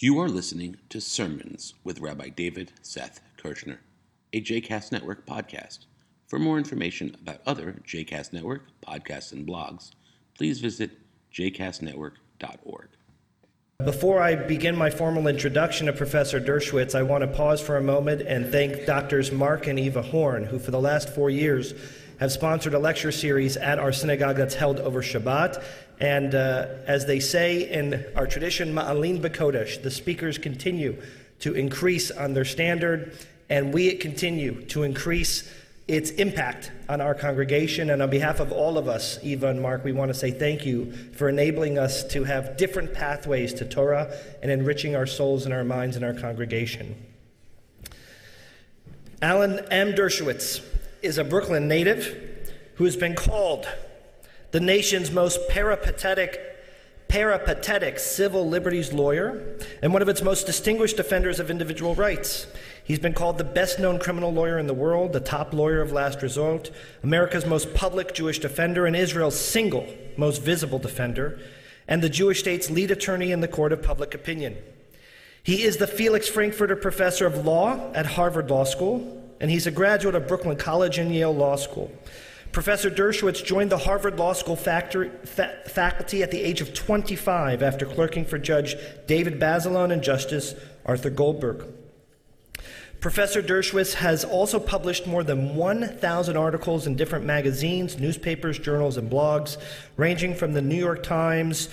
You are listening to Sermons with Rabbi David Seth Kirshner, a JCast Network podcast. For more information about other JCast Network podcasts and blogs, please visit jcastnetwork.org. Before I begin my formal introduction of Professor Dershowitz, I want to pause for a moment and thank Doctors Mark and Eva Horn, who for the last four years have sponsored a lecture series at our synagogue that's held over Shabbat. And uh, as they say in our tradition, Ma'alin B'Kodesh, the speakers continue to increase on their standard, and we continue to increase its impact on our congregation. And on behalf of all of us, Eva and Mark, we want to say thank you for enabling us to have different pathways to Torah and enriching our souls and our minds and our congregation. Alan M. Dershowitz is a Brooklyn native who has been called the nation's most peripatetic peripatetic civil liberties lawyer and one of its most distinguished defenders of individual rights. He's been called the best known criminal lawyer in the world, the top lawyer of last resort, America's most public Jewish defender, and Israel's single most visible defender, and the Jewish state's lead attorney in the court of public opinion. He is the Felix Frankfurter Professor of Law at Harvard Law School, and he's a graduate of Brooklyn College and Yale Law School. Professor Dershowitz joined the Harvard Law School fa- faculty at the age of 25 after clerking for Judge David Bazelon and Justice Arthur Goldberg. Professor Dershowitz has also published more than 1,000 articles in different magazines, newspapers, journals, and blogs, ranging from the New York Times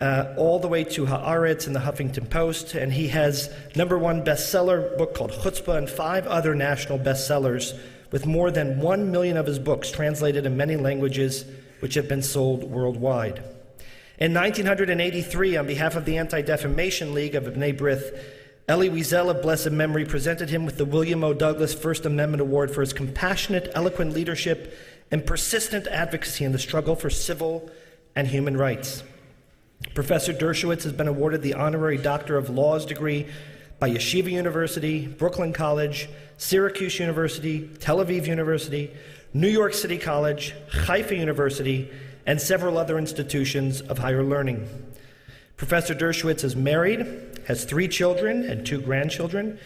uh, all the way to Haaretz and the Huffington Post. And he has number one bestseller book called Chutzpah and five other national bestsellers with more than one million of his books translated in many languages, which have been sold worldwide. In 1983, on behalf of the Anti Defamation League of B'nai B'rith, Elie Wiesel of blessed memory presented him with the William O. Douglas First Amendment Award for his compassionate, eloquent leadership and persistent advocacy in the struggle for civil and human rights. Professor Dershowitz has been awarded the honorary Doctor of Laws degree by Yeshiva University, Brooklyn College, Syracuse University, Tel Aviv University, New York City College, Haifa University, and several other institutions of higher learning. Professor Dershowitz is married, has three children and two grandchildren,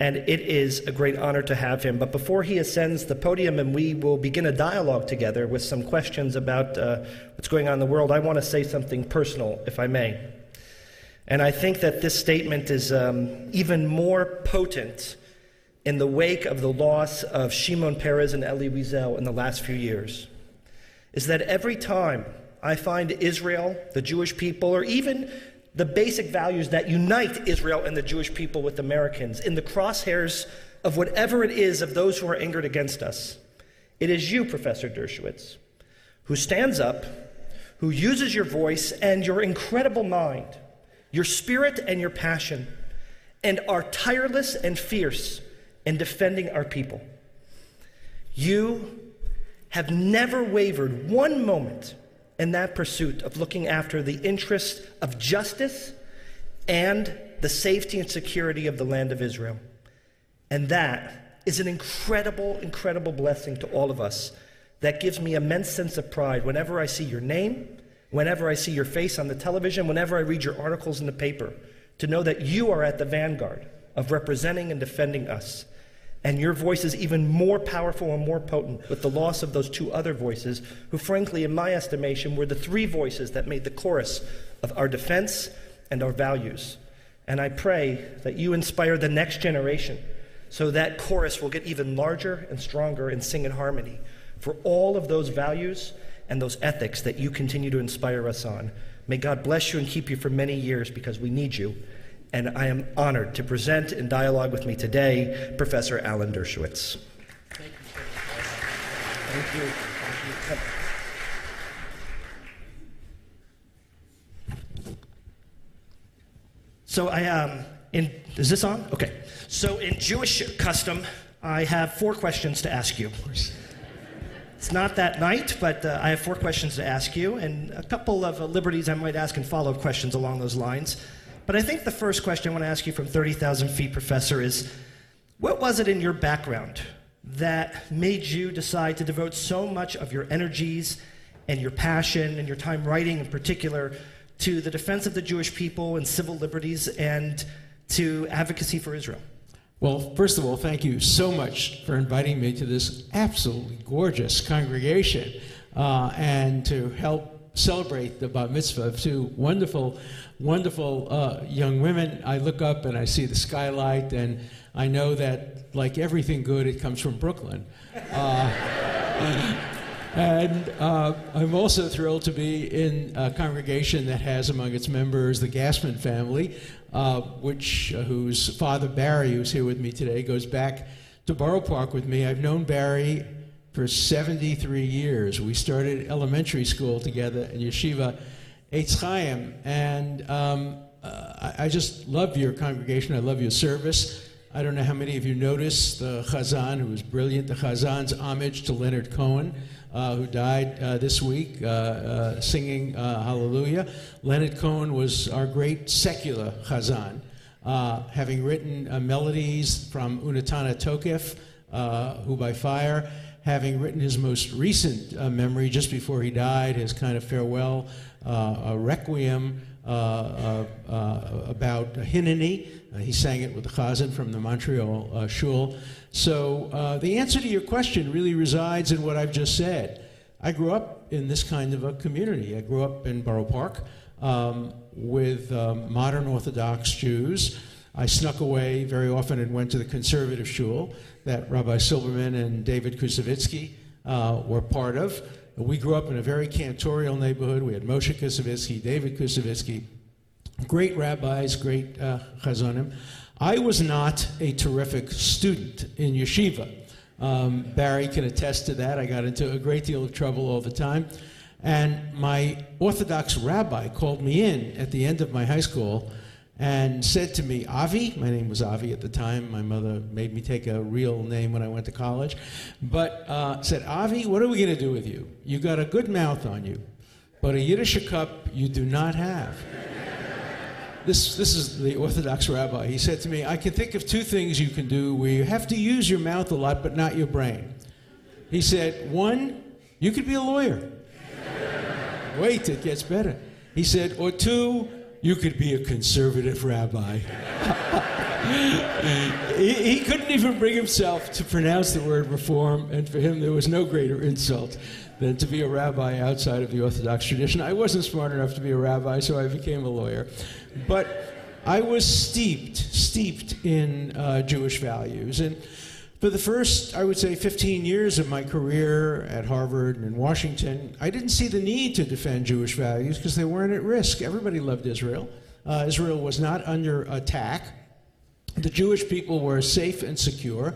and it is a great honor to have him. But before he ascends the podium and we will begin a dialogue together with some questions about uh, what's going on in the world, I want to say something personal, if I may. And I think that this statement is um, even more potent in the wake of the loss of Shimon Peres and Elie Wiesel in the last few years. Is that every time I find Israel, the Jewish people, or even the basic values that unite Israel and the Jewish people with Americans in the crosshairs of whatever it is of those who are angered against us. It is you, Professor Dershowitz, who stands up, who uses your voice and your incredible mind, your spirit and your passion, and are tireless and fierce in defending our people. You have never wavered one moment in that pursuit of looking after the interests of justice and the safety and security of the land of Israel. And that is an incredible, incredible blessing to all of us that gives me immense sense of pride whenever I see your name, whenever I see your face on the television, whenever I read your articles in the paper, to know that you are at the vanguard of representing and defending us and your voice is even more powerful and more potent with the loss of those two other voices, who, frankly, in my estimation, were the three voices that made the chorus of our defense and our values. And I pray that you inspire the next generation so that chorus will get even larger and stronger and sing in harmony for all of those values and those ethics that you continue to inspire us on. May God bless you and keep you for many years because we need you and I am honored to present in dialogue with me today Professor Alan Dershowitz. Thank you. Thank you. Thank you. So I um, in, is this on? Okay. So, in Jewish custom, I have four questions to ask you. It's not that night, but uh, I have four questions to ask you, and a couple of uh, liberties I might ask and follow up questions along those lines. But I think the first question I want to ask you from 30,000 feet, Professor, is what was it in your background that made you decide to devote so much of your energies and your passion and your time writing in particular to the defense of the Jewish people and civil liberties and to advocacy for Israel? Well, first of all, thank you so much for inviting me to this absolutely gorgeous congregation uh, and to help celebrate the bat mitzvah of two wonderful, wonderful uh, young women. I look up and I see the skylight, and I know that, like everything good, it comes from Brooklyn. Uh, and uh, I'm also thrilled to be in a congregation that has among its members the Gassman family, uh, which uh, whose father Barry, who's here with me today, goes back to Borough Park with me. I've known Barry for 73 years. We started elementary school together in Yeshiva Eitz Chaim, and um, uh, I, I just love your congregation. I love your service. I don't know how many of you noticed the Chazan, who was brilliant, the Chazan's homage to Leonard Cohen uh, who died uh, this week, uh, uh singing uh, Hallelujah. Leonard Cohen was our great secular chazan, having written melodies from Unetanneh Tokef, Who by Fire, having written his most recent memory just before he died, his kind of farewell requiem. Uh, uh, uh, about Hineni. he sang it with the Chazan from the Montreal Shul. So uh, the answer to your question really resides in what I've just said. I grew up in this kind of a community. I grew up in Borough Park um, with um, modern Orthodox Jews. I snuck away very often and went to the conservative shul that Rabbi Silberman and David Kusevitsky uh, were part of. We grew up in a very cantorial neighborhood. We had Moshe Kusevitsky, David Kusevitsky, great rabbis, great uh, chazonim. I was not a terrific student in yeshiva. Um, Barry can attest to that. I got into a great deal of trouble all the time. And my Orthodox rabbi called me in at the end of my high school and said to me, Avi, my name was Avi at the time. My mother made me take a real name when I went to college. But uh, said, Avi, what are we going to do with you? You got a good mouth on you, but a Yiddishe kop you do not have this, this is the Orthodox rabbi. He said to me, I can think of two things you can do where you have to use your mouth a lot, but not your brain. He said, one, you could be a lawyer. Wait, it gets better. He said, or two, you could be a conservative rabbi. he, he, couldn't even bring himself to pronounce the word reform, and for him, there was no greater insult than to be a rabbi outside of the Orthodox tradition. I wasn't smart enough to be a rabbi, so I became a lawyer. But I was steeped, steeped in uh, Jewish values. And for the first, I would say, 15 years of my career at Harvard and in Washington, I didn't see the need to defend Jewish values because they weren't at risk. Everybody loved Israel. Uh, Israel was not under attack. The Jewish people were safe and secure.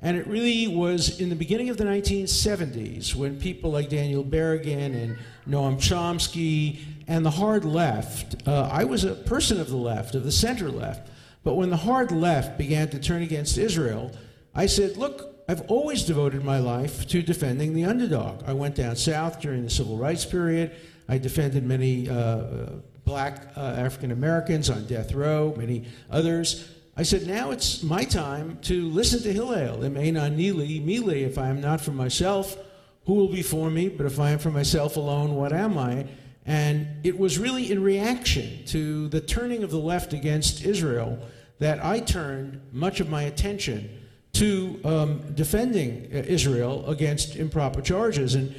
And it really was in the beginning of the 1970s when people like Daniel Berrigan and Noam Chomsky and the hard left, uh, I was a person of the left, of the center left, but when the hard left began to turn against Israel, I said, look, I've always devoted my life to defending the underdog. I went down south during the civil rights period. I defended many uh, black uh, African Americans on death row, many others. I said, now it's my time to listen to Hillel. If I am not for myself, who will be for me? But if I am for myself alone, what am I? And it was really in reaction to the turning of the left against Israel that I turned much of my attention to um, defending Israel against improper charges. And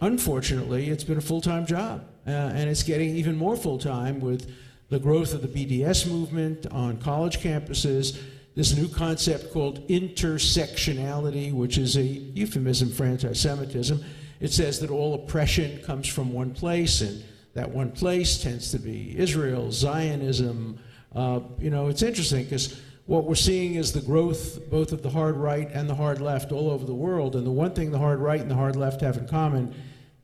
unfortunately, it's been a full time job. Uh, and it's getting even more full time with the growth of the BDS movement on college campuses, this new concept called intersectionality, which is a euphemism for anti Semitism. It says that all oppression comes from one place, and that one place tends to be Israel, Zionism. Uh, you know, it's interesting because what we're seeing is the growth both of the hard right and the hard left all over the world. And the one thing the hard right and the hard left have in common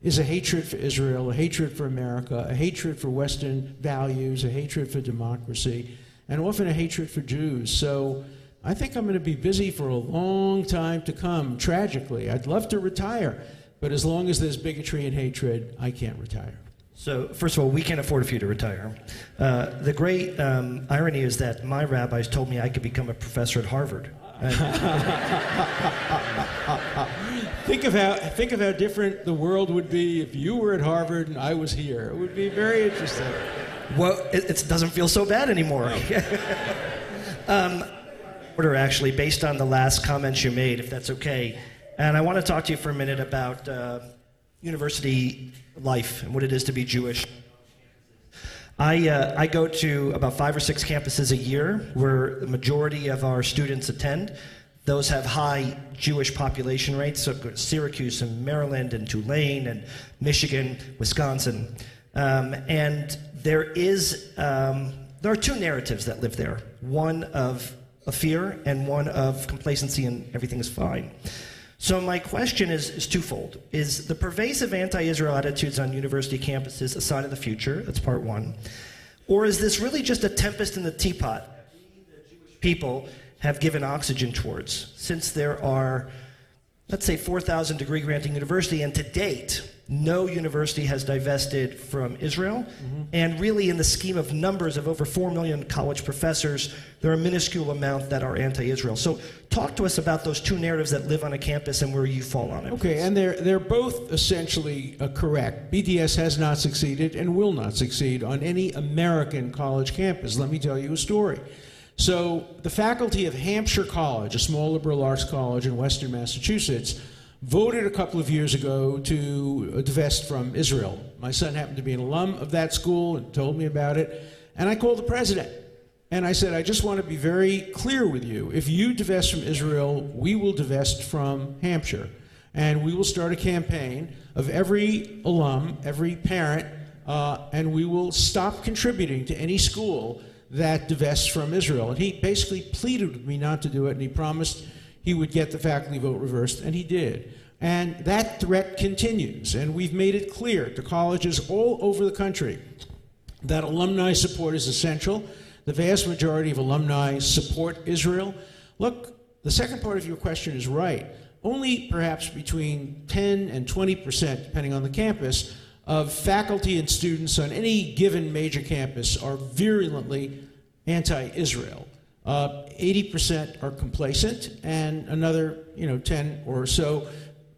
is a hatred for Israel, a hatred for America, a hatred for Western values, a hatred for democracy. and often a hatred for Jews. So I think I'm going to be busy for a long time to come, tragically. I'd love to retire, but as long as there's bigotry and hatred, I can't retire. So, first of all, we can't afford for you to retire. Uh, the great um, irony is that my rabbis told me I could become a professor at Harvard. think of how think of how different the world would be if you were at Harvard and I was here. It would be very interesting. Well, it, it doesn't feel so bad anymore. um, order, actually, based on the last comments you made, if that's okay. And I want to talk to you for a minute about uh, university life and what it is to be Jewish. I, uh, I go to about five or six campuses a year where the majority of our students attend. Those have high Jewish population rates, so Syracuse and Maryland and Tulane and Michigan, Wisconsin. Um, and there is um, there are two narratives that live there. One of a fear and one of complacency and everything is fine. So my question is, is twofold. Is the pervasive anti-Israel attitudes on university campuses a sign of the future? That's part one. Or is this really just a tempest in the teapot people have given oxygen towards? Since there are, let's say, 4,000 degree granting university, and to date, no university has divested from Israel. Mm-hmm. And really, in the scheme of numbers of over 4 million college professors, there are a minuscule amount that are anti Israel. So, talk to us about those two narratives that live on a campus and where you fall on it. Okay, and they're, they're both essentially uh, correct. BDS has not succeeded and will not succeed on any American college campus. Let me tell you a story. So, the faculty of Hampshire College, a small liberal arts college in western Massachusetts, voted a couple of years ago to divest from Israel. My son happened to be an alum of that school and told me about it. And I called the president. And I said, I just want to be very clear with you. If you divest from Israel, we will divest from Hampshire. And we will start a campaign of every alum, every parent, uh, and we will stop contributing to any school that divests from Israel. And he basically pleaded with me not to do it, and he promised he would get the faculty vote reversed, and he did. And that threat continues, and we've made it clear to colleges all over the country that alumni support is essential. The vast majority of alumni support Israel. Look, the second part of your question is right. Only perhaps between 10 and 20 percent, depending on the campus, of faculty and students on any given major campus are virulently anti Israel. Uh, 80% are complacent, and another, you know, 10 or so,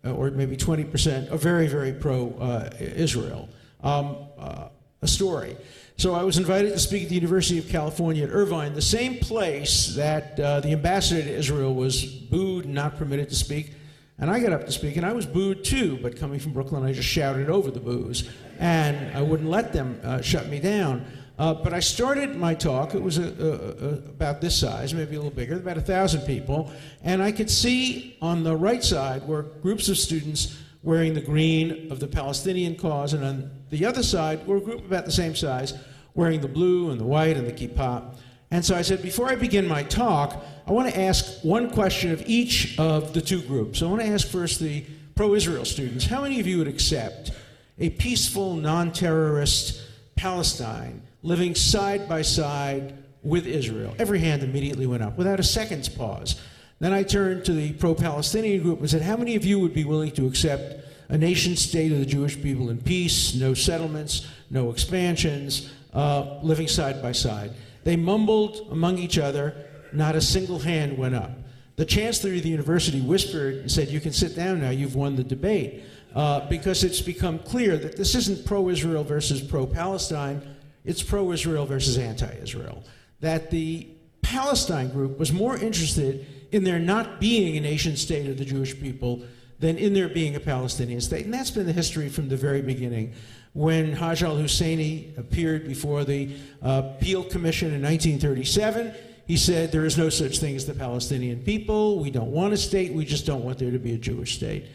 uh, or maybe 20% are very, very pro-Israel. Uh, um, uh, a story. So I was invited to speak at the University of California at Irvine, the same place that uh, the ambassador to Israel was booed and not permitted to speak. And I got up to speak, and I was booed too, but coming from Brooklyn, I just shouted over the boos. And I wouldn't let them uh, shut me down. Uh, but I started my talk, it was a, a, a, about this size, maybe a little bigger, about a thousand people, and I could see on the right side were groups of students wearing the green of the Palestinian cause, and on the other side were a group about the same size wearing the blue and the white and the kippah. And so I said, before I begin my talk, I want to ask one question of each of the two groups. I want to ask first the pro Israel students how many of you would accept a peaceful, non terrorist Palestine living side by side with Israel. Every hand immediately went up without a second's pause. Then I turned to the pro Palestinian group and said, How many of you would be willing to accept a nation state of the Jewish people in peace, no settlements, no expansions, uh, living side by side? They mumbled among each other, not a single hand went up. The chancellor of the university whispered and said, You can sit down now, you've won the debate. Uh, because it's become clear that this isn't pro Israel versus pro Palestine it's pro Israel versus anti Israel. That the Palestine group was more interested in there not being a nation state of the Jewish people than in there being a Palestinian state. And that's been the history from the very beginning. When Haj al Husseini appeared before the uh, Peel Commission in 1937, he said, There is no such thing as the Palestinian people. We don't want a state. We just don't want there to be a Jewish state.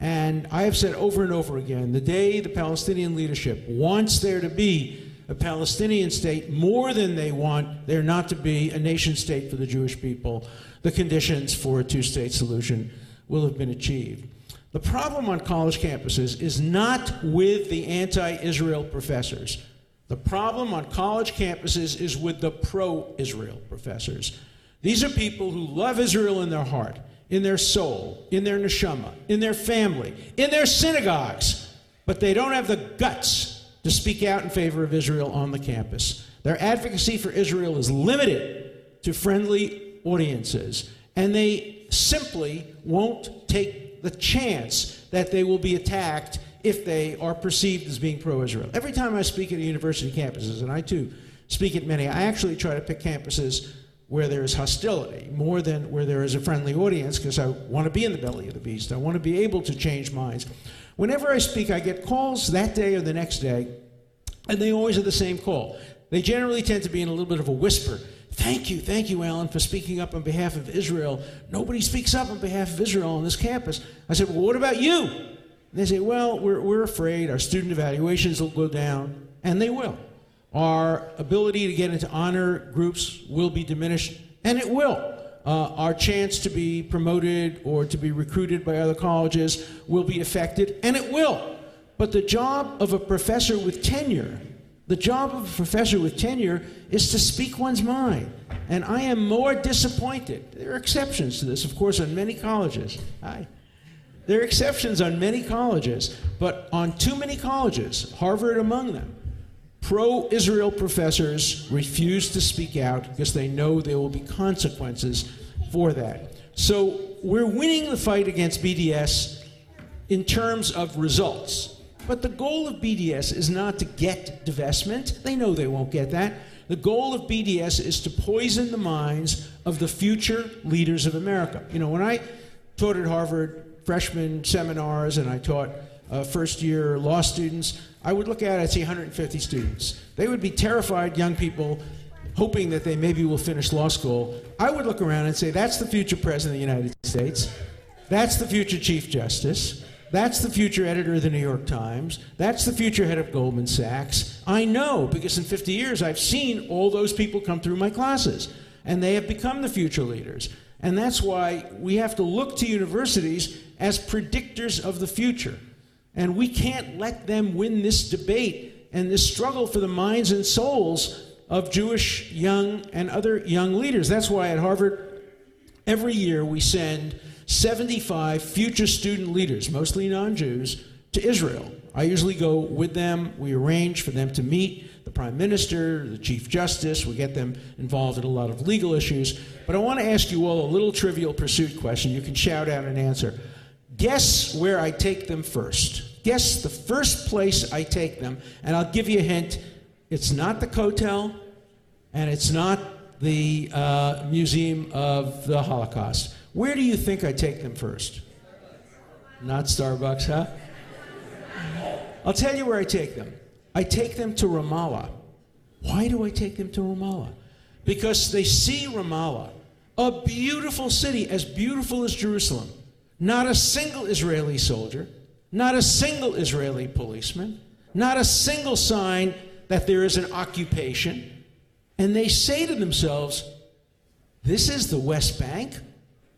And I have said over and over again the day the Palestinian leadership wants there to be a Palestinian state more than they want there not to be a nation state for the Jewish people, the conditions for a two state solution will have been achieved. The problem on college campuses is not with the anti Israel professors. The problem on college campuses is with the pro Israel professors. These are people who love Israel in their heart, in their soul, in their neshama, in their family, in their synagogues, but they don't have the guts to speak out in favor of Israel on the campus. Their advocacy for Israel is limited to friendly audiences, and they simply won't take the chance that they will be attacked if they are perceived as being pro Israel. Every time I speak at university campuses, and I too speak at many, I actually try to pick campuses where there is hostility more than where there is a friendly audience because I want to be in the belly of the beast. I want to be able to change minds. Whenever I speak, I get calls that day or the next day, and they always are the same call. They generally tend to be in a little bit of a whisper. Thank you, thank you, Alan, for speaking up on behalf of Israel. Nobody speaks up on behalf of Israel on this campus. I said, Well, what about you? And they say, Well, we're, we're afraid our student evaluations will go down, and they will. Our ability to get into honor groups will be diminished, and it will. Uh, our chance to be promoted or to be recruited by other colleges will be affected, and it will. But the job of a professor with tenure, the job of a professor with tenure is to speak one's mind. And I am more disappointed. There are exceptions to this, of course, on many colleges. Hi. There are exceptions on many colleges, but on too many colleges, Harvard among them, pro Israel professors refuse to speak out because they know there will be consequences for that. So we're winning the fight against BDS in terms of results. But the goal of BDS is not to get divestment. They know they won't get that. The goal of BDS is to poison the minds of the future leaders of America. You know, when I taught at Harvard freshman seminars and I taught uh, first year law students, I would look at I'd see 150 students. They would be terrified young people hoping that they maybe will finish law school. I would look around and say, that's the future president of the United States. That's the future chief justice. That's the future editor of the New York Times. That's the future head of Goldman Sachs. I know because in 50 years I've seen all those people come through my classes and they have become the future leaders. And that's why we have to look to universities as predictors of the future. And we can't let them win this debate and this struggle for the minds and souls of Jewish young and other young leaders. That's why at Harvard, every year we send 75 future student leaders, mostly non Jews, to Israel. I usually go with them. We arrange for them to meet the prime minister, the chief justice. We get them involved in a lot of legal issues. But I want to ask you all a little trivial pursuit question. You can shout out an answer. Guess where I take them first. Guess the first place I take them, and I'll give you a hint. It's not the Kotel, and it's not the uh, Museum of the Holocaust. Where do you think I take them first? Not Starbucks, huh? I'll tell you where I take them. I take them to Ramallah. Why do I take them to Ramallah? Because they see Ramallah, a beautiful city, as beautiful as Jerusalem. Not a single Israeli soldier, not a single Israeli policeman, not a single sign that there is an occupation. And they say to themselves, This is the West Bank?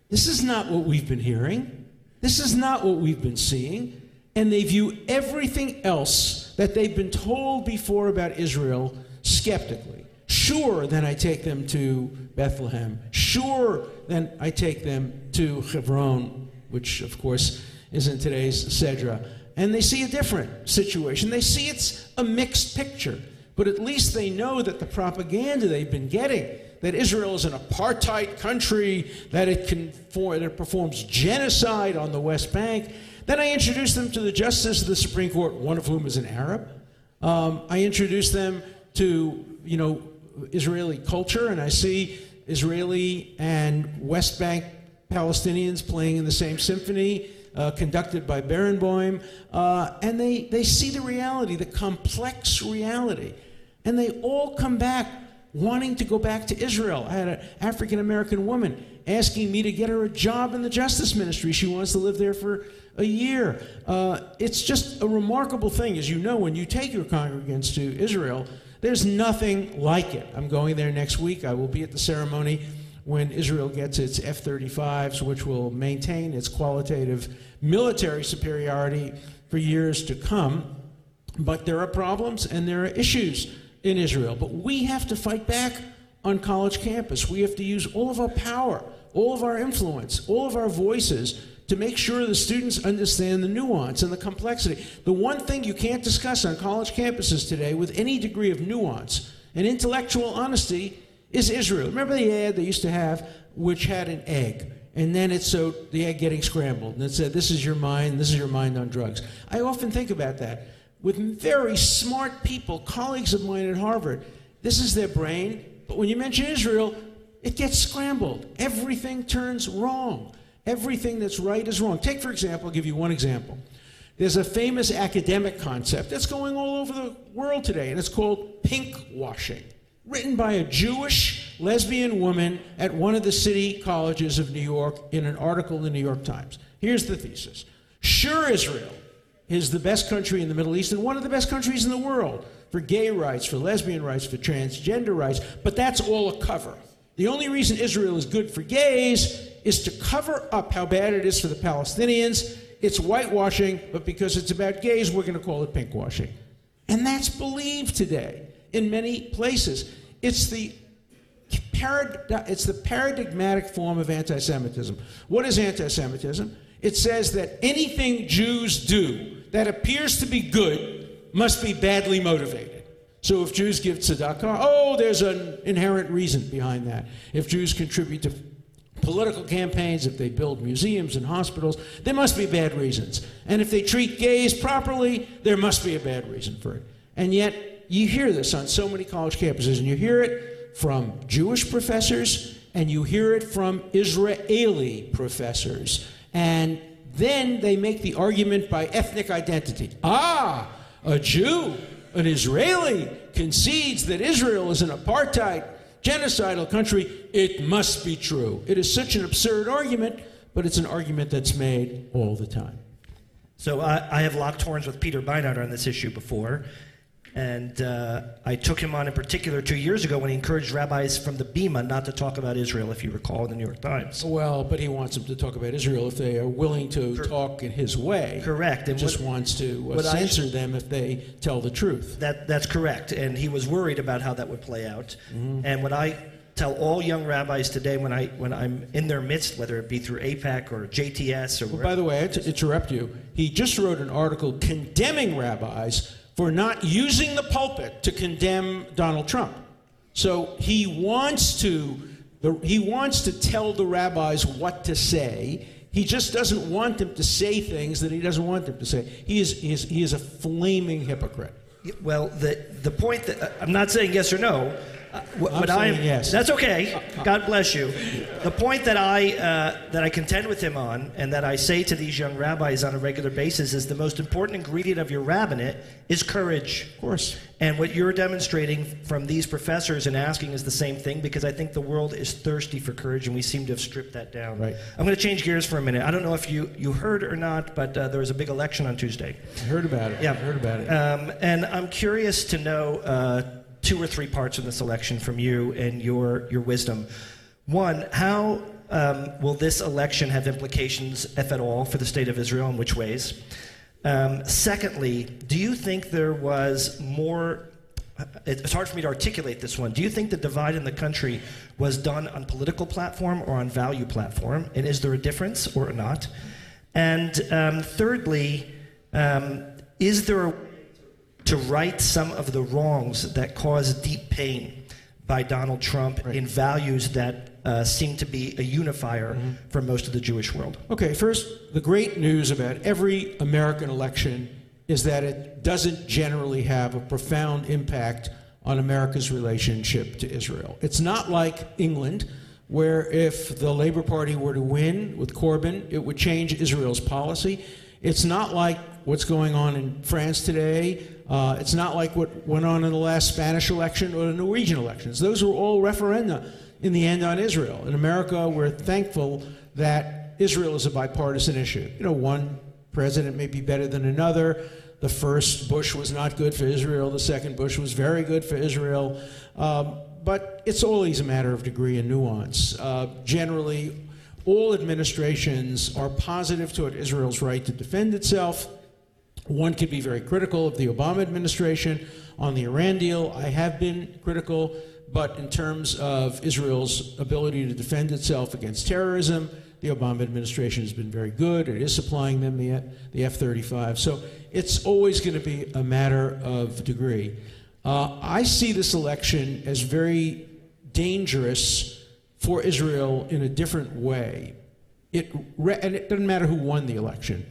This is not what we've been hearing. This is not what we've been seeing. And they view everything else that they've been told before about Israel skeptically. Sure, then I take them to Bethlehem. Sure, then I take them to Hebron, which of course is in today's Sedra. And they see a different situation. They see it's a mixed picture. But at least they know that the propaganda they've been getting that Israel is an apartheid country, that it, that it performs genocide on the West Bank. Then I introduced them to the justice of the Supreme Court, one of whom is an Arab. Um, I introduced them to, you know, Israeli culture, and I see Israeli and West Bank Palestinians playing in the same symphony. Uh, conducted by Barenboim, uh, and they, they see the reality, the complex reality. And they all come back wanting to go back to Israel. I had an African American woman asking me to get her a job in the Justice Ministry. She wants to live there for a year. Uh, it's just a remarkable thing. As you know, when you take your congregants to Israel, there's nothing like it. I'm going there next week. I will be at the ceremony when Israel gets its F 35s, which will maintain its qualitative military superiority for years to come. But there are problems and there are issues in Israel. But we have to fight back on college campus. We have to use all of our power, all of our influence, all of our voices to make sure the students understand the nuance and the complexity. The one thing you can't discuss on college campuses today with any degree of nuance and intellectual honesty is Israel. Remember the ad they used to have, which had an egg? And then it showed the egg getting scrambled. And it said, This is your mind, this is your mind on drugs. I often think about that with very smart people, colleagues of mine at Harvard. This is their brain. But when you mention Israel, it gets scrambled. Everything turns wrong. Everything that's right is wrong. Take, for example, I'll give you one example. There's a famous academic concept that's going all over the world today, and it's called pink washing, written by a Jewish lesbian woman at one of the city colleges of New York in an article in the New York Times. Here's the thesis Sure, Israel is the best country in the Middle East and one of the best countries in the world for gay rights, for lesbian rights, for transgender rights, but that's all a cover. The only reason Israel is good for gays is to cover up how bad it is for the Palestinians. It's whitewashing, but because it's about gays, we're going to call it pinkwashing. And that's believed today in many places. It's the it's the paradigmatic form of anti Semitism. What is anti Semitism? It says that anything Jews do that appears to be good must be badly motivated. So if Jews give tzedakah, oh, there's an inherent reason behind that. If Jews contribute to political campaigns, if they build museums and hospitals, there must be bad reasons. And if they treat gays properly, there must be a bad reason for it. And yet, you hear this on so many college campuses, and you hear it from Jewish professors, and you hear it from Israeli professors. And then they make the argument by ethnic identity. Ah, a Jew, an Israeli, concedes that Israel is an apartheid genocidal country, it must be true. It is such an absurd argument, but it's an argument that's made all the time. So I, I have locked horns with Peter Beinart on this issue before. And uh, I took him on in particular two years ago when he encouraged rabbis from the Bema not to talk about Israel, if you recall, in the New York Times. Well, but he wants them to talk about Israel if they are willing to Cor- talk in his way. Correct. And just what, wants to uh, censor I, them if they tell the truth. That, that's correct. And he was worried about how that would play out. Mm-hmm. And what I tell all young rabbis today when, I, when I'm in their midst, whether it be through AIPAC or JTS or well, By the way, to interrupt you, he just wrote an article condemning rabbis for not using the pulpit to condemn Donald Trump. So he wants to he wants to tell the rabbis what to say. He just doesn't want them to say things that he doesn't want them to say. He is, he is, he is a flaming hypocrite. Well, the, the point that I'm not saying yes or no, uh, what, I'm yes. That's okay. God bless you. The point that I uh, that I contend with him on, and that I say to these young rabbis on a regular basis, is the most important ingredient of your rabbinate is courage. Of course. And what you're demonstrating from these professors and asking is the same thing, because I think the world is thirsty for courage, and we seem to have stripped that down. Right. I'm going to change gears for a minute. I don't know if you you heard or not, but uh, there was a big election on Tuesday. I heard about it. Yeah, I heard about it. Um, and I'm curious to know uh, two or three parts of this election from you and your, your wisdom. One, how um, will this election have implications, if at all, for the state of Israel? In which ways? Um, secondly, do you think there was more? It's hard for me to articulate this one. Do you think the divide in the country was done on political platform or on value platform? And is there a difference or not? And um, thirdly, um, is there a to right some of the wrongs that caused deep pain by Donald Trump right. in values that uh, seem to be a unifier mm-hmm. for most of the Jewish world. Okay, first, the great news about every American election is that it doesn't generally have a profound impact on America's relationship to Israel. It's not like England, where if the Labor Party were to win with Corbyn, it would change Israel's policy. It's not like what's going on in France today. Uh, it's not like what went on in the last Spanish election or the Norwegian elections. Those were all referenda in the end on Israel. In America, we're thankful that Israel is a bipartisan issue. You know, one president may be better than another. The first Bush was not good for Israel. The second Bush was very good for Israel. Um, but it's always a matter of degree and nuance. Uh, generally, all administrations are positive toward Israel's right to defend itself One could be very critical of the Obama administration. On the Iran deal, I have been critical, but in terms of Israel's ability to defend itself against terrorism, the Obama administration has been very good. It is supplying them the, the F 35. So it's always going to be a matter of degree. Uh, I see this election as very dangerous for Israel in a different way. It re- and it doesn't matter who won the election.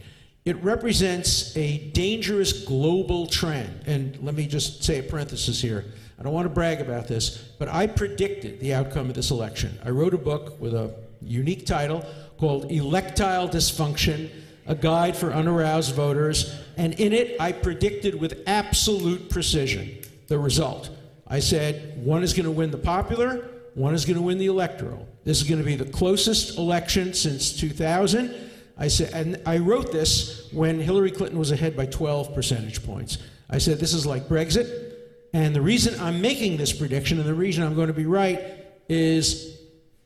It represents a dangerous global trend. And let me just say a parenthesis here. I don't want to brag about this, but I predicted the outcome of this election. I wrote a book with a unique title called Electile Dysfunction A Guide for Unaroused Voters. And in it, I predicted with absolute precision the result. I said one is going to win the popular, one is going to win the electoral. This is going to be the closest election since 2000. I said, and I wrote this when Hillary Clinton was ahead by 12 percentage points. I said this is like Brexit, and the reason I'm making this prediction and the reason I'm going to be right is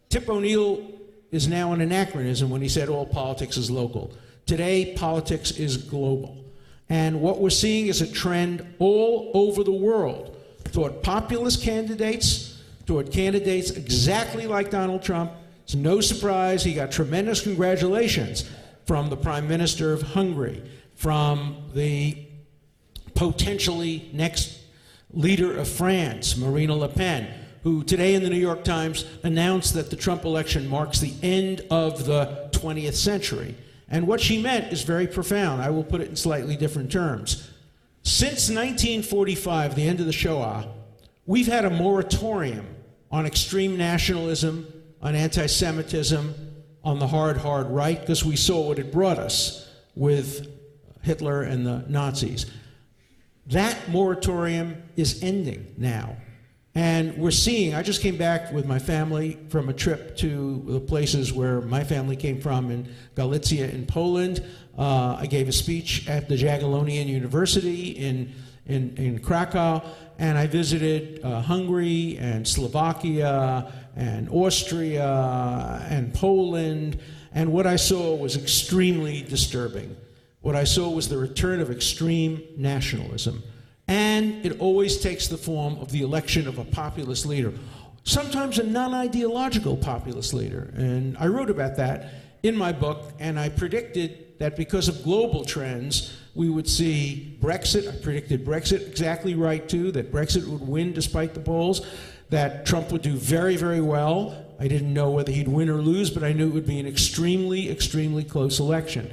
Tip O'Neill is now an anachronism when he said all politics is local. Today, politics is global. And what we're seeing is a trend all over the world toward populist candidates, toward candidates exactly like Donald Trump. It's no surprise he got tremendous congratulations from the Prime Minister of Hungary, from the potentially next leader of France, Marine Le Pen, who today in the New York Times announced that the Trump election marks the end of the 20th century. And what she meant is very profound. I will put it in slightly different terms. Since 1945, the end of the Shoah, we've had a moratorium on extreme nationalism, on anti Semitism, on the hard, hard right, because we saw what it brought us with Hitler and the Nazis. That moratorium is ending now. And we're seeing, I just came back with my family from a trip to the places where my family came from in Galicia in Poland. Uh, I gave a speech at the Jagiellonian University in, in, in Krakow, and I visited uh, Hungary and Slovakia and Austria and Poland. And what I saw was extremely disturbing. What I saw was the return of extreme nationalism. And it always takes the form of the election of a populist leader, sometimes a non ideological populist leader. And I wrote about that in my book, and I predicted that because of global trends, we would see Brexit. I predicted Brexit exactly right, too, that Brexit would win despite the polls, that Trump would do very, very well. I didn't know whether he'd win or lose, but I knew it would be an extremely, extremely close election.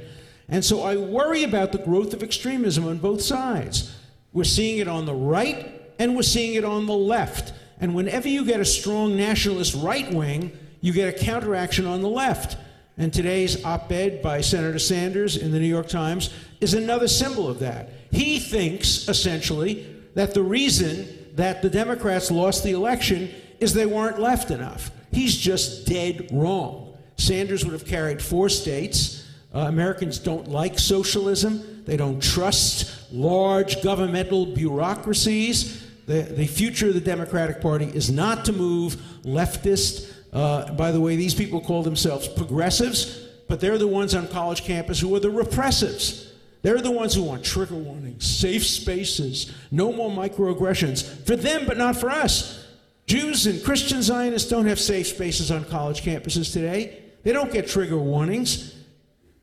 And so I worry about the growth of extremism on both sides. We're seeing it on the right and we're seeing it on the left. And whenever you get a strong nationalist right wing, you get a counteraction on the left. And today's op ed by Senator Sanders in the New York Times is another symbol of that. He thinks, essentially, that the reason that the Democrats lost the election is they weren't left enough. He's just dead wrong. Sanders would have carried four states. Uh, Americans don't like socialism. They don't trust large governmental bureaucracies. The, the future of the Democratic Party is not to move leftist. Uh, by the way, these people call themselves progressives, but they're the ones on college campus who are the repressives. They're the ones who want trigger warnings, safe spaces, no more microaggressions for them, but not for us. Jews and Christian Zionists don't have safe spaces on college campuses today. They don't get trigger warnings.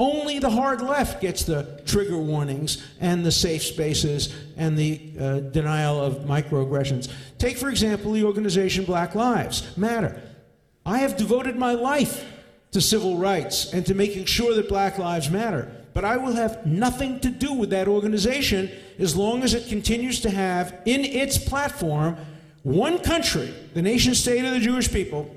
Only the hard left gets the trigger warnings and the safe spaces and the uh, denial of microaggressions. Take, for example, the organization Black Lives Matter. I have devoted my life to civil rights and to making sure that Black Lives Matter. But I will have nothing to do with that organization as long as it continues to have in its platform one country, the nation state of the Jewish people,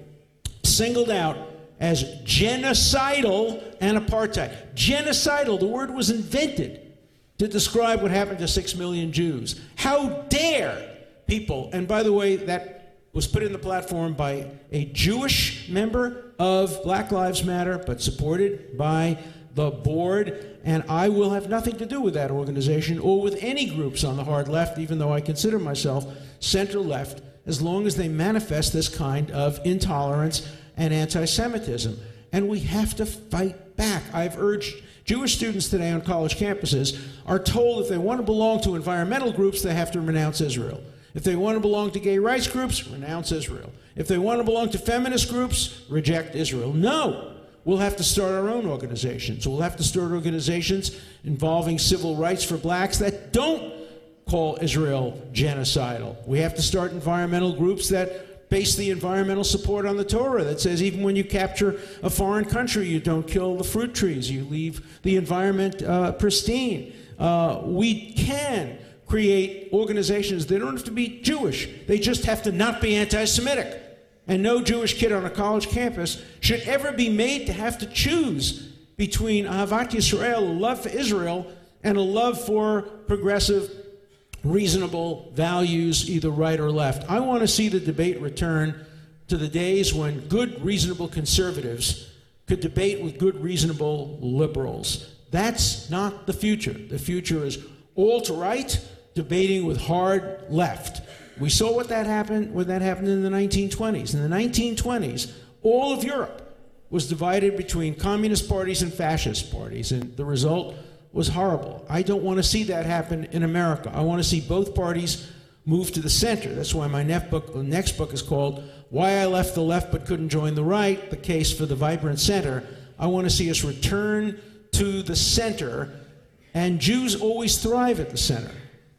singled out as genocidal and apartheid. Genocidal, the word was invented to describe what happened to six million Jews. How dare people, and by the way, that was put in the platform by a Jewish member of Black Lives Matter, but supported by the board, and I will have nothing to do with that organization or with any groups on the hard left, even though I consider myself center left, as long as they manifest this kind of intolerance and anti Semitism. and we have to fight back. I've urged Jewish students today on college campuses are told if they want to belong to environmental groups, they have to renounce Israel. If they want to belong to gay rights groups, renounce Israel. If they want to belong to feminist groups, reject Israel. No! We'll have to start our own organizations. We'll have to start organizations involving civil rights for blacks that don't call Israel genocidal. We have to start environmental groups that base the environmental support on the Torah that says even when you capture a foreign country, you don't kill the fruit trees, you leave the environment uh, pristine. Uh, we can create organizations. They don't have to be Jewish, they just have to not be anti Semitic. And no Jewish kid on a college campus should ever be made to have to choose between Ahavat Yisrael, a love for Israel, and a love for progressive, reasonable values, either right or left. I want to see the debate return to the days when good, reasonable conservatives could debate with good, reasonable liberals. That's not the future. The future is alt right debating with hard left. We saw what that happened when that happened in the 1920s. In the 1920s, all of Europe was divided between communist parties and fascist parties, and the result was horrible. I don't want to see that happen in America. I want to see both parties move to the center. That's why my next book, next book is called Why I Left the Left But Couldn't Join the Right The Case for the Vibrant Center. I want to see us return to the center, and Jews always thrive at the center.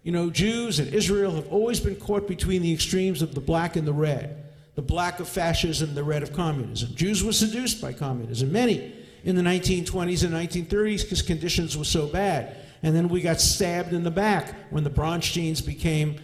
You know, Jews and Israel have always been caught between the extremes of the black and the red the black of fascism, the red of communism. Jews were seduced by communism, many in the 1920s and 1930s because conditions were so bad. And then we got stabbed in the back when the Bronsteins became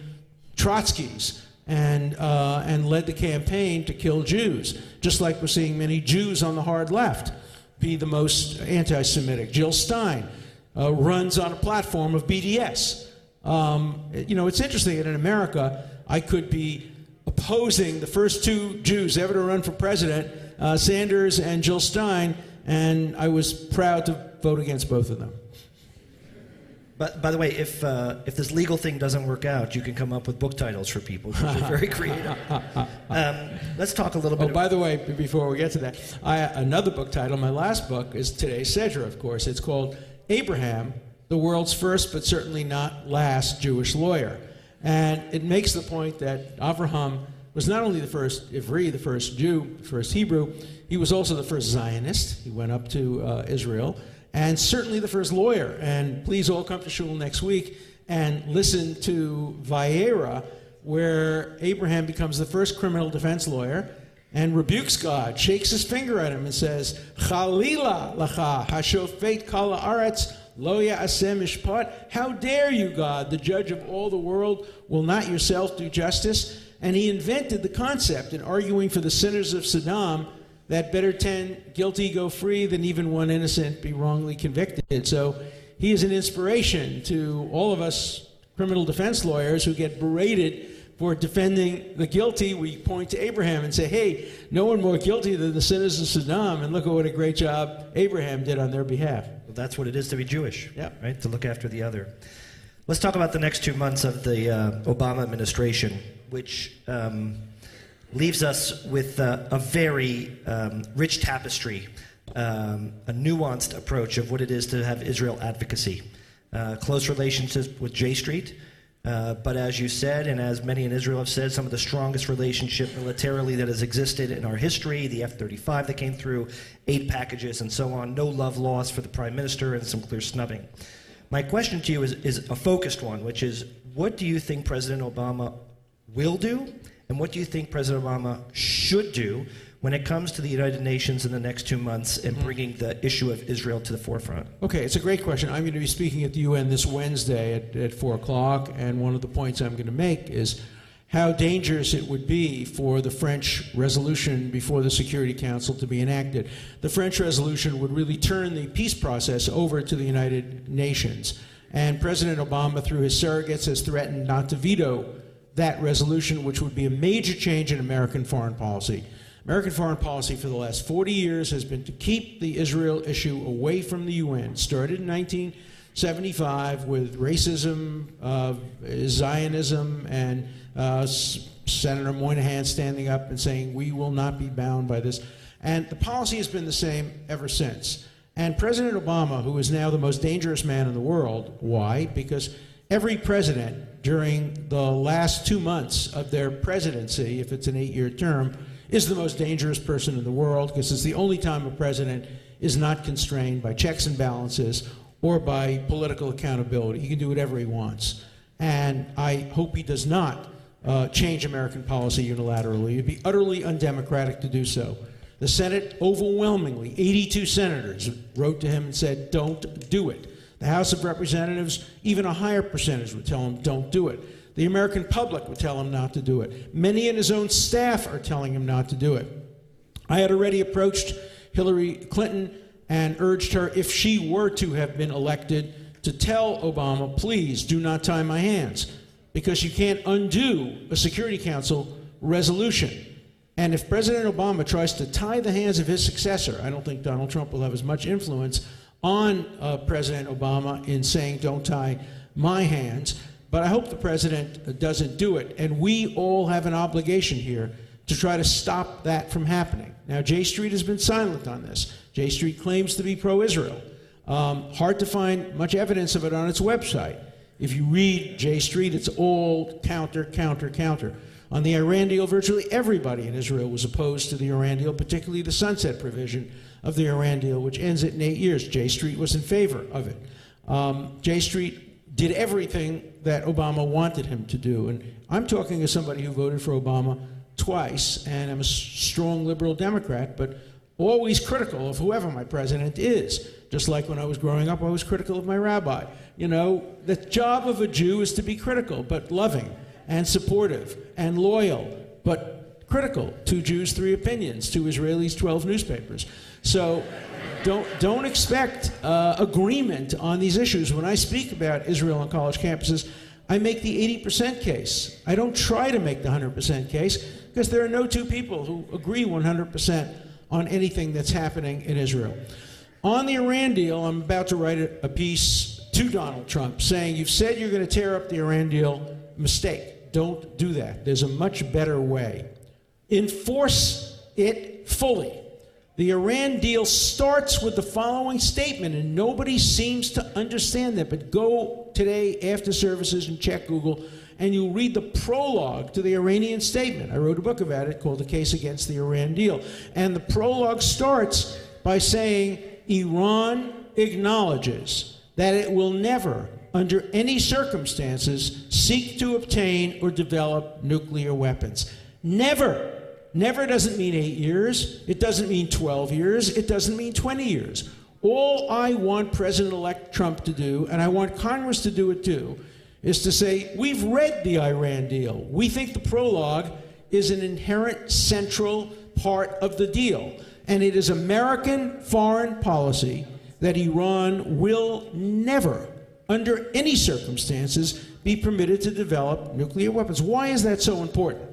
Trotskys and, uh, and led the campaign to kill Jews, just like we're seeing many Jews on the hard left be the most anti Semitic. Jill Stein uh, runs on a platform of BDS. Um, you know, it's interesting that in America, I could be opposing the first two Jews ever to run for president, uh, Sanders and Jill Stein, and I was proud to vote against both of them. But by the way, if uh, if this legal thing doesn't work out, you can come up with book titles for people. Which are very creative. Um, let's talk a little bit. Oh, by the way, before we get to that, I, another book title. My last book is today's Sedra, of course. It's called Abraham, the world's first but certainly not last Jewish lawyer. And it makes the point that Avraham was not only the first Ivri, the first Jew, the first Hebrew, he was also the first Zionist. He went up to uh, Israel, and certainly the first lawyer. And please all come to Shul next week and listen to Vayera, where Abraham becomes the first criminal defense lawyer and rebukes God, shakes his finger at him, and says, Chalila lacha hashofet kala aretz Lo ya'aseh mishpat. How dare you, God, the judge of all the world, will not yourself do justice? And he invented the concept in arguing for the sinners of Sodom that better 10 guilty go free than even one innocent be wrongly convicted. So he is an inspiration to all of us criminal defense lawyers who get berated for defending the guilty. We point to Abraham and say, hey, no one more guilty than the sinners of Sodom, and look at what a great job Abraham did on their behalf. That's what it is to be Jewish, yeah. right? To look after the other. Let's talk about the next two months of the uh, Obama administration, which um, leaves us with uh, a very um, rich tapestry, um, a nuanced approach of what it is to have Israel advocacy. Uh, close relationships with J Street, uh, but as you said, and as many in Israel have said, some of the strongest relationship militarily that has existed in our history, the F 35 that came through, aid packages, and so on. No love lost for the prime minister, and some clear snubbing. My question to you is, is a focused one, which is what do you think President Obama will do, and what do you think President Obama should do when it comes to the United Nations in the next two months and mm-hmm. bringing the issue of Israel to the forefront? Okay, it's a great question. I'm going to be speaking at the UN this Wednesday at, at 4 o'clock, and one of the points I'm going to make is how dangerous it would be for the French resolution before the Security Council to be enacted. The French resolution would really turn the peace process over to the United Nations. And President Obama, through his surrogates, has threatened not to veto that resolution, which would be a major change in American foreign policy. American foreign policy for the last 40 years has been to keep the Israel issue away from the UN. Started in 1975 with racism, uh, Zionism, and uh, Senator Moynihan standing up and saying, We will not be bound by this. And the policy has been the same ever since. And President Obama, who is now the most dangerous man in the world, why? Because every president during the last two months of their presidency, if it's an eight year term, is the most dangerous person in the world because it's the only time a president is not constrained by checks and balances or by political accountability. He can do whatever he wants. And I hope he does not uh, change American policy unilaterally. It'd be utterly undemocratic to do so. The Senate overwhelmingly, 82 senators, wrote to him and said, don't do it. The House of Representatives, even a higher percentage, would tell him, don't do it. The American public would tell him not to do it. Many in his own staff are telling him not to do it. I had already approached Hillary Clinton and urged her, if she were to have been elected, to tell Obama, please do not tie my hands, because you can't undo a Security Council resolution. And if President Obama tries to tie the hands of his successor, I don't think Donald Trump will have as much influence on uh, President Obama in saying, don't tie my hands. But I hope the president doesn't do it. And we all have an obligation here to try to stop that from happening. Now, J Street has been silent on this. J Street claims to be pro Israel. Um, hard to find much evidence of it on its website. If you read J Street, it's all counter, counter, counter. On the Iran deal, virtually everybody in Israel was opposed to the Iran deal, particularly the sunset provision of the Iran deal, which ends it in eight years. J Street was in favor of it. Um, J Street did everything that Obama wanted him to do. And I'm talking as somebody who voted for Obama twice, and I'm a strong liberal Democrat, but always critical of whoever my president is. Just like when I was growing up, I was critical of my rabbi. You know, the job of a Jew is to be critical, but loving and supportive and loyal, but critical. Two Jews, three opinions. Two Israelis, 12 newspapers. So don't, don't expect uh, agreement on these issues. When I speak about Israel on college campuses, I make the 80% case. I don't try to make the 100% case because there are no two people who agree 100% on anything that's happening in Israel. On the Iran deal, I'm about to write a piece to Donald Trump saying, You've said you're going to tear up the Iran deal. Mistake. Don't do that. There's a much better way. Enforce it fully. The Iran deal starts with the following statement, and nobody seems to understand that. But go today after services and check Google, and you'll read the prologue to the Iranian statement. I wrote a book about it called The Case Against the Iran Deal. And the prologue starts by saying Iran acknowledges that it will never, under any circumstances, seek to obtain or develop nuclear weapons. Never. Never doesn't mean eight years. It doesn't mean 12 years. It doesn't mean 20 years. All I want President elect Trump to do, and I want Congress to do it too, is to say, we've read the Iran deal. We think the prologue is an inherent central part of the deal. And it is American foreign policy that Iran will never, under any circumstances, be permitted to develop nuclear weapons. Why is that so important?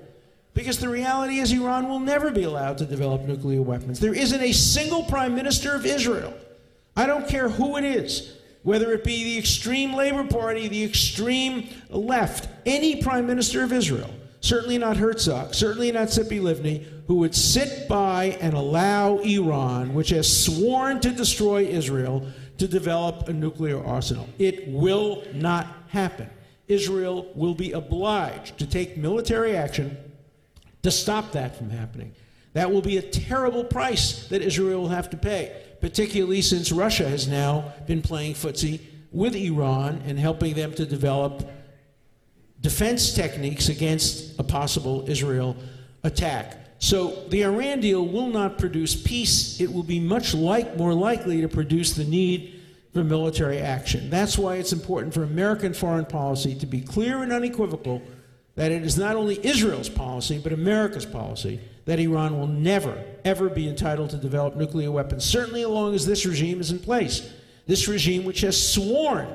Because the reality is, Iran will never be allowed to develop nuclear weapons. There isn't a single prime minister of Israel, I don't care who it is, whether it be the extreme Labor Party, the extreme left, any prime minister of Israel, certainly not Herzog, certainly not Tzipi Livni, who would sit by and allow Iran, which has sworn to destroy Israel, to develop a nuclear arsenal. It will not happen. Israel will be obliged to take military action to stop that from happening. That will be a terrible price that Israel will have to pay, particularly since Russia has now been playing footsie with Iran and helping them to develop defense techniques against a possible Israel attack. So the Iran deal will not produce peace. It will be much like more likely to produce the need for military action. That's why it's important for American foreign policy to be clear and unequivocal that it is not only Israel's policy, but America's policy that Iran will never, ever be entitled to develop nuclear weapons, certainly as long as this regime is in place. This regime, which has sworn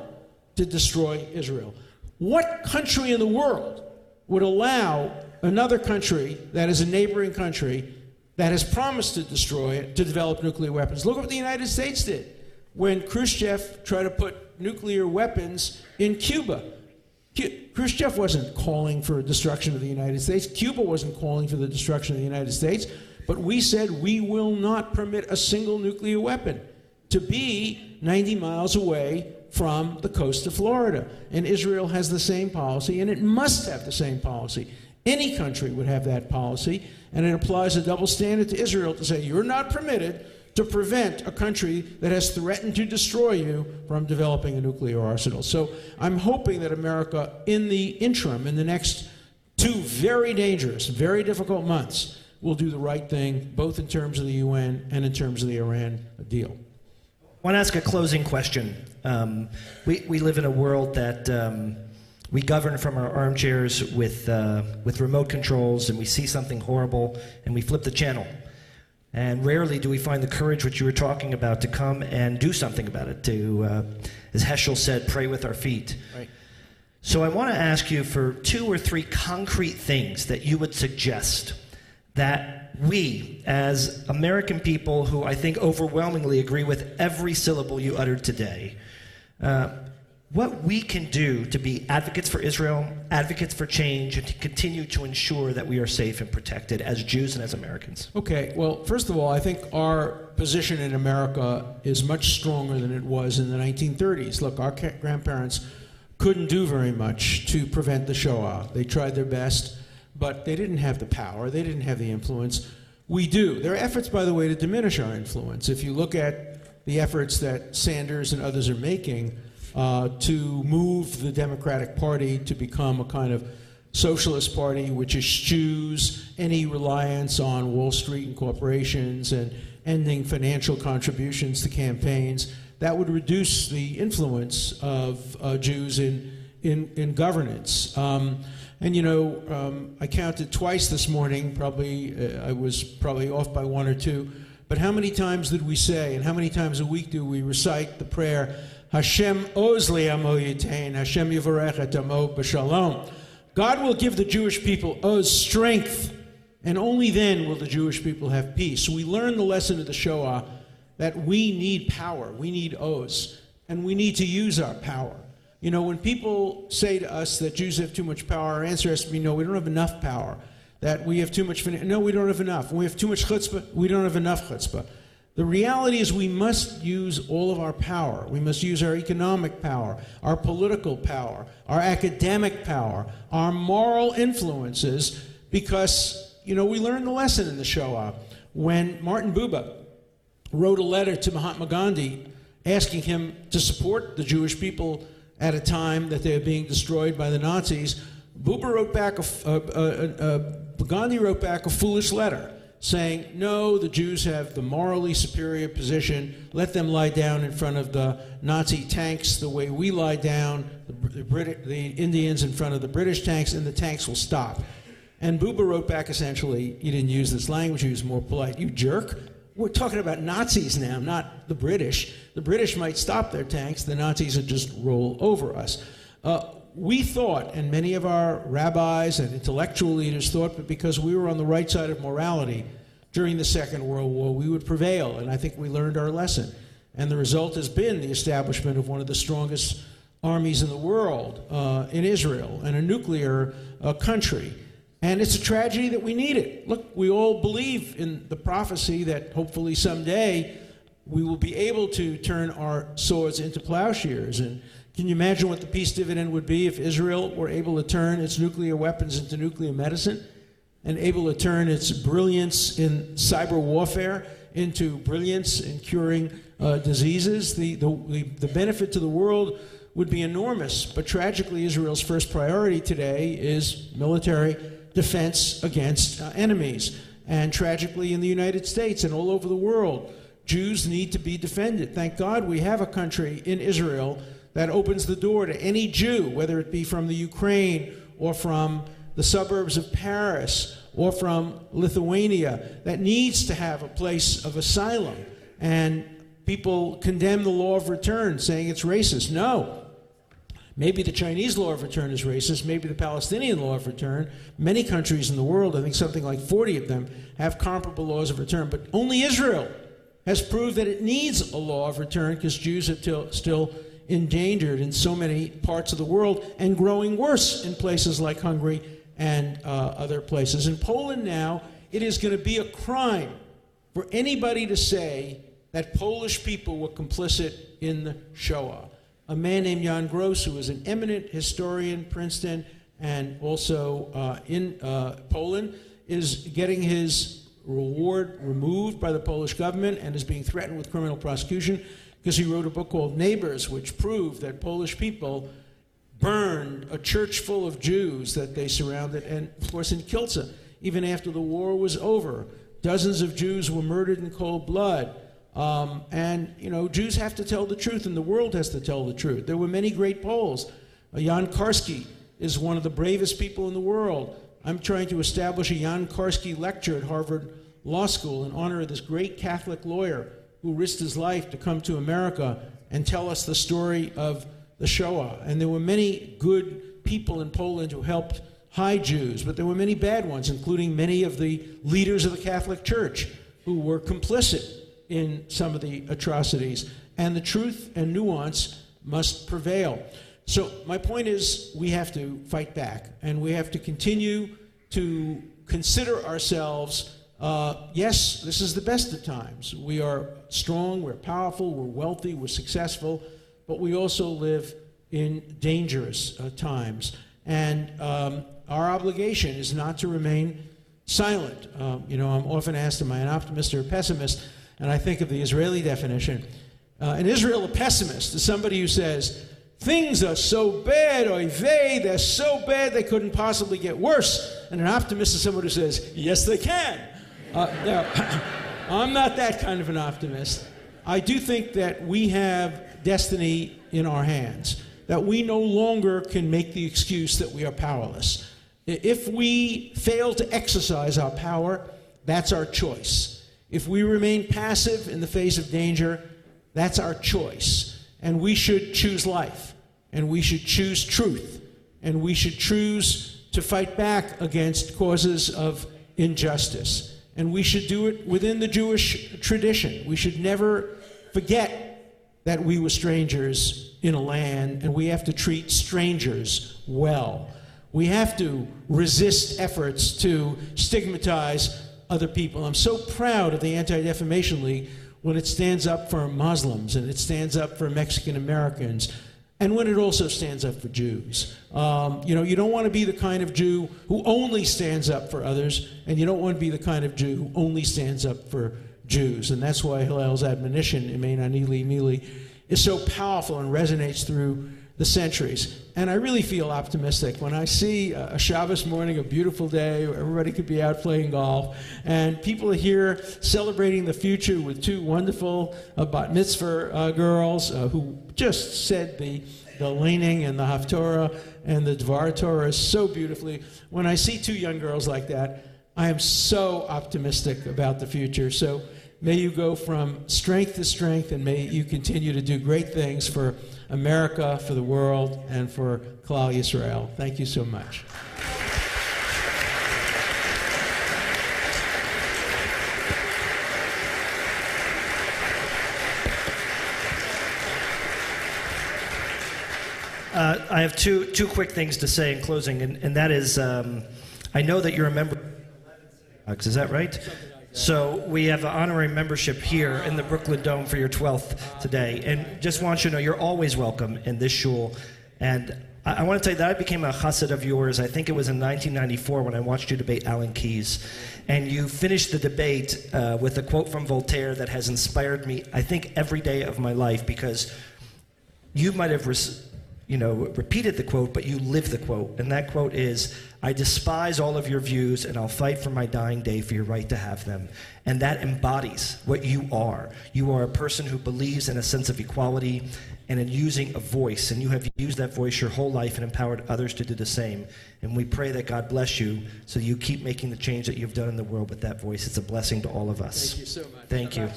to destroy Israel. What country in the world would allow another country that is a neighboring country that has promised to destroy it to develop nuclear weapons? Look what the United States did when Khrushchev tried to put nuclear weapons in Cuba. Khrushchev wasn't calling for destruction of the United States. Cuba wasn't calling for the destruction of the United States. But we said we will not permit a single nuclear weapon to be 90 miles away from the coast of Florida. And Israel has the same policy, and it must have the same policy. Any country would have that policy, and it applies a double standard to Israel to say you're not permitted to prevent a country that has threatened to destroy you from developing a nuclear arsenal. So I'm hoping that America, in the interim, in the next two very dangerous, very difficult months, will do the right thing, both in terms of the UN and in terms of the Iran deal. I want to ask a closing question. Um, we, we live in a world that um, we govern from our armchairs with, uh, with remote controls, and we see something horrible, and we flip the channel. And rarely do we find the courage, which you were talking about, to come and do something about it, to, uh, as Heschel said, pray with our feet. Right. So I want to ask you for two or three concrete things that you would suggest that we, as American people who I think overwhelmingly agree with every syllable you uttered today, uh, what we can do to be advocates for Israel, advocates for change, and to continue to ensure that we are safe and protected as Jews and as Americans. Okay, well, first of all, I think our position in America is much stronger than it was in the 1930s. Look, our grandparents couldn't do very much to prevent the Shoah. They tried their best, but they didn't have the power, they didn't have the influence. We do. There are efforts, by the way, to diminish our influence. If you look at the efforts that Sanders and others are making, uh, to move the Democratic Party to become a kind of socialist party which eschews any reliance on Wall Street and corporations and ending financial contributions to campaigns. That would reduce the influence of uh, Jews in, in, in governance. Um, and you know, um, I counted twice this morning, probably, uh, I was probably off by one or two. But how many times did we say, and how many times a week do we recite the prayer, Hashem ozli amo yitain, Hashem yivarechet amo b'shalom. God will give the Jewish people oz strength, and only then will the Jewish people have peace. We learn the lesson of the Shoah that we need power, we need oz, and we need to use our power. You know, when people say to us that Jews have too much power, our answer has to be no, we don't have enough power. That we have too much, no, we don't have enough. When we have too much chutzpah, we don't have enough chutzpah. The reality is, we must use all of our power. We must use our economic power, our political power, our academic power, our moral influences, because, you know, we learned the lesson in the Shoah. When Martin Buber wrote a letter to Mahatma Gandhi asking him to support the Jewish people at a time that they were being destroyed by the Nazis, Buber wrote back a, Gandhi wrote back a foolish letter saying, no, the Jews have the morally superior position. Let them lie down in front of the Nazi tanks the way we lie down, the, Brit- the Indians in front of the British tanks, and the tanks will stop. And Buber wrote back essentially, you didn't use this language, he was more polite. You jerk. We're talking about Nazis now, not the British. The British might stop their tanks, the Nazis would just roll over us. Uh, we thought, and many of our rabbis and intellectual leaders thought, but because we were on the right side of morality during the Second World War, we would prevail. And I think we learned our lesson. And the result has been the establishment of one of the strongest armies in the world uh, in Israel and a nuclear uh, country. And it's a tragedy that we need it. Look, we all believe in the prophecy that hopefully someday we will be able to turn our swords into plowshares. And can you imagine what the peace dividend would be if Israel were able to turn its nuclear weapons into nuclear medicine and able to turn its brilliance in cyber warfare into brilliance in curing uh, diseases? The, the, the benefit to the world would be enormous. But tragically, Israel's first priority today is military defense against uh, enemies. And tragically, in the United States and all over the world, Jews need to be defended. Thank God we have a country in Israel that opens the door to any Jew, whether it be from the Ukraine or from the suburbs of Paris or from Lithuania, that needs to have a place of asylum. And people condemn the law of return, saying it's racist. No. Maybe the Chinese law of return is racist, maybe the Palestinian law of return. Many countries in the world, I think something like 40 of them, have comparable laws of return, but only Israel has proved that it needs a law of return because Jews are still endangered in so many parts of the world and growing worse in places like Hungary and uh, other places. In Poland now it is going to be a crime for anybody to say that Polish people were complicit in the Shoah. A man named Jan Gross, who is an eminent historian, Princeton, and also uh, in uh, Poland, is getting his reward removed by the Polish government and is being threatened with criminal prosecution because he wrote a book called Neighbors, which proved that Polish people burned a church full of Jews that they surrounded, and of course in Kielce, even after the war was over, dozens of Jews were murdered in cold blood. Um, and, you know, Jews have to tell the truth, and the world has to tell the truth. There were many great Poles. Uh, Jan Karski is one of the bravest people in the world. I'm trying to establish a Jan Karski lecture at Harvard Law School in honor of this great Catholic lawyer who risked his life to come to America and tell us the story of the Shoah. And there were many good people in Poland who helped hide Jews, but there were many bad ones, including many of the leaders of the Catholic Church who were complicit in some of the atrocities. And the truth and nuance must prevail. So, my point is, we have to fight back, and we have to continue to consider ourselves uh, yes, this is the best of times. We are strong, we're powerful, we're wealthy, we're successful, but we also live in dangerous uh, times. And um, our obligation is not to remain silent. Um, you know, I'm often asked, Am I an optimist or a pessimist? And I think of the Israeli definition. Uh, in Israel, a pessimist is somebody who says, Things are so bad, oy vey, they're so bad they couldn't possibly get worse. And an optimist is someone who says, Yes, they can. Uh, I'm not that kind of an optimist. I do think that we have destiny in our hands, that we no longer can make the excuse that we are powerless. If we fail to exercise our power, that's our choice. If we remain passive in the face of danger, that's our choice. And we should choose life, and we should choose truth, and we should choose to fight back against causes of injustice and we should do it within the Jewish tradition. We should never forget that we were strangers in a land, and we have to treat strangers well. We have to resist efforts to stigmatize other people. I'm so proud of the Anti Defamation League when it stands up for Muslims and it stands up for Mexican Americans and when it also stands up for Jews. Um, you know, you don't want to be the kind of Jew who only stands up for others, and you don't want to be the kind of Jew who only stands up for Jews. And that's why Hillel's admonition, Imein ani li is so powerful and resonates through the centuries. And I really feel optimistic when I see a Shabbos morning, a beautiful day, everybody could be out playing golf, and people are here celebrating the future with two wonderful uh, bat mitzvah uh, girls uh, who just said the the leining and the haftorah and the dvar Torah so beautifully. When I see two young girls like that, I am so optimistic about the future. So may you go from strength to strength, and may you continue to do great things for America, for the world, and for Klal Yisrael. Thank you so much. Uh, I have two, two quick things to say in closing, and, and that is um, I know that you're a member. Is that right? So we have an honorary membership here in the Brooklyn Dome for your 12th today. And just want you to know you're always welcome in this shul. And I, I want to tell you that I became a chassid of yours, I think it was in 1994 when I watched you debate Alan Keyes. And you finished the debate uh, with a quote from Voltaire that has inspired me, I think, every day of my life because you might have you know, repeated the quote, but you live the quote. And that quote is, I despise all of your views and I'll fight for my dying day for your right to have them. And that embodies what you are. You are a person who believes in a sense of equality and in using a voice. And you have used that voice your whole life and empowered others to do the same. And we pray that God bless you so you keep making the change that you've done in the world with that voice. It's a blessing to all of us. Thank you so much. Thank you.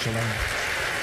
Shalom.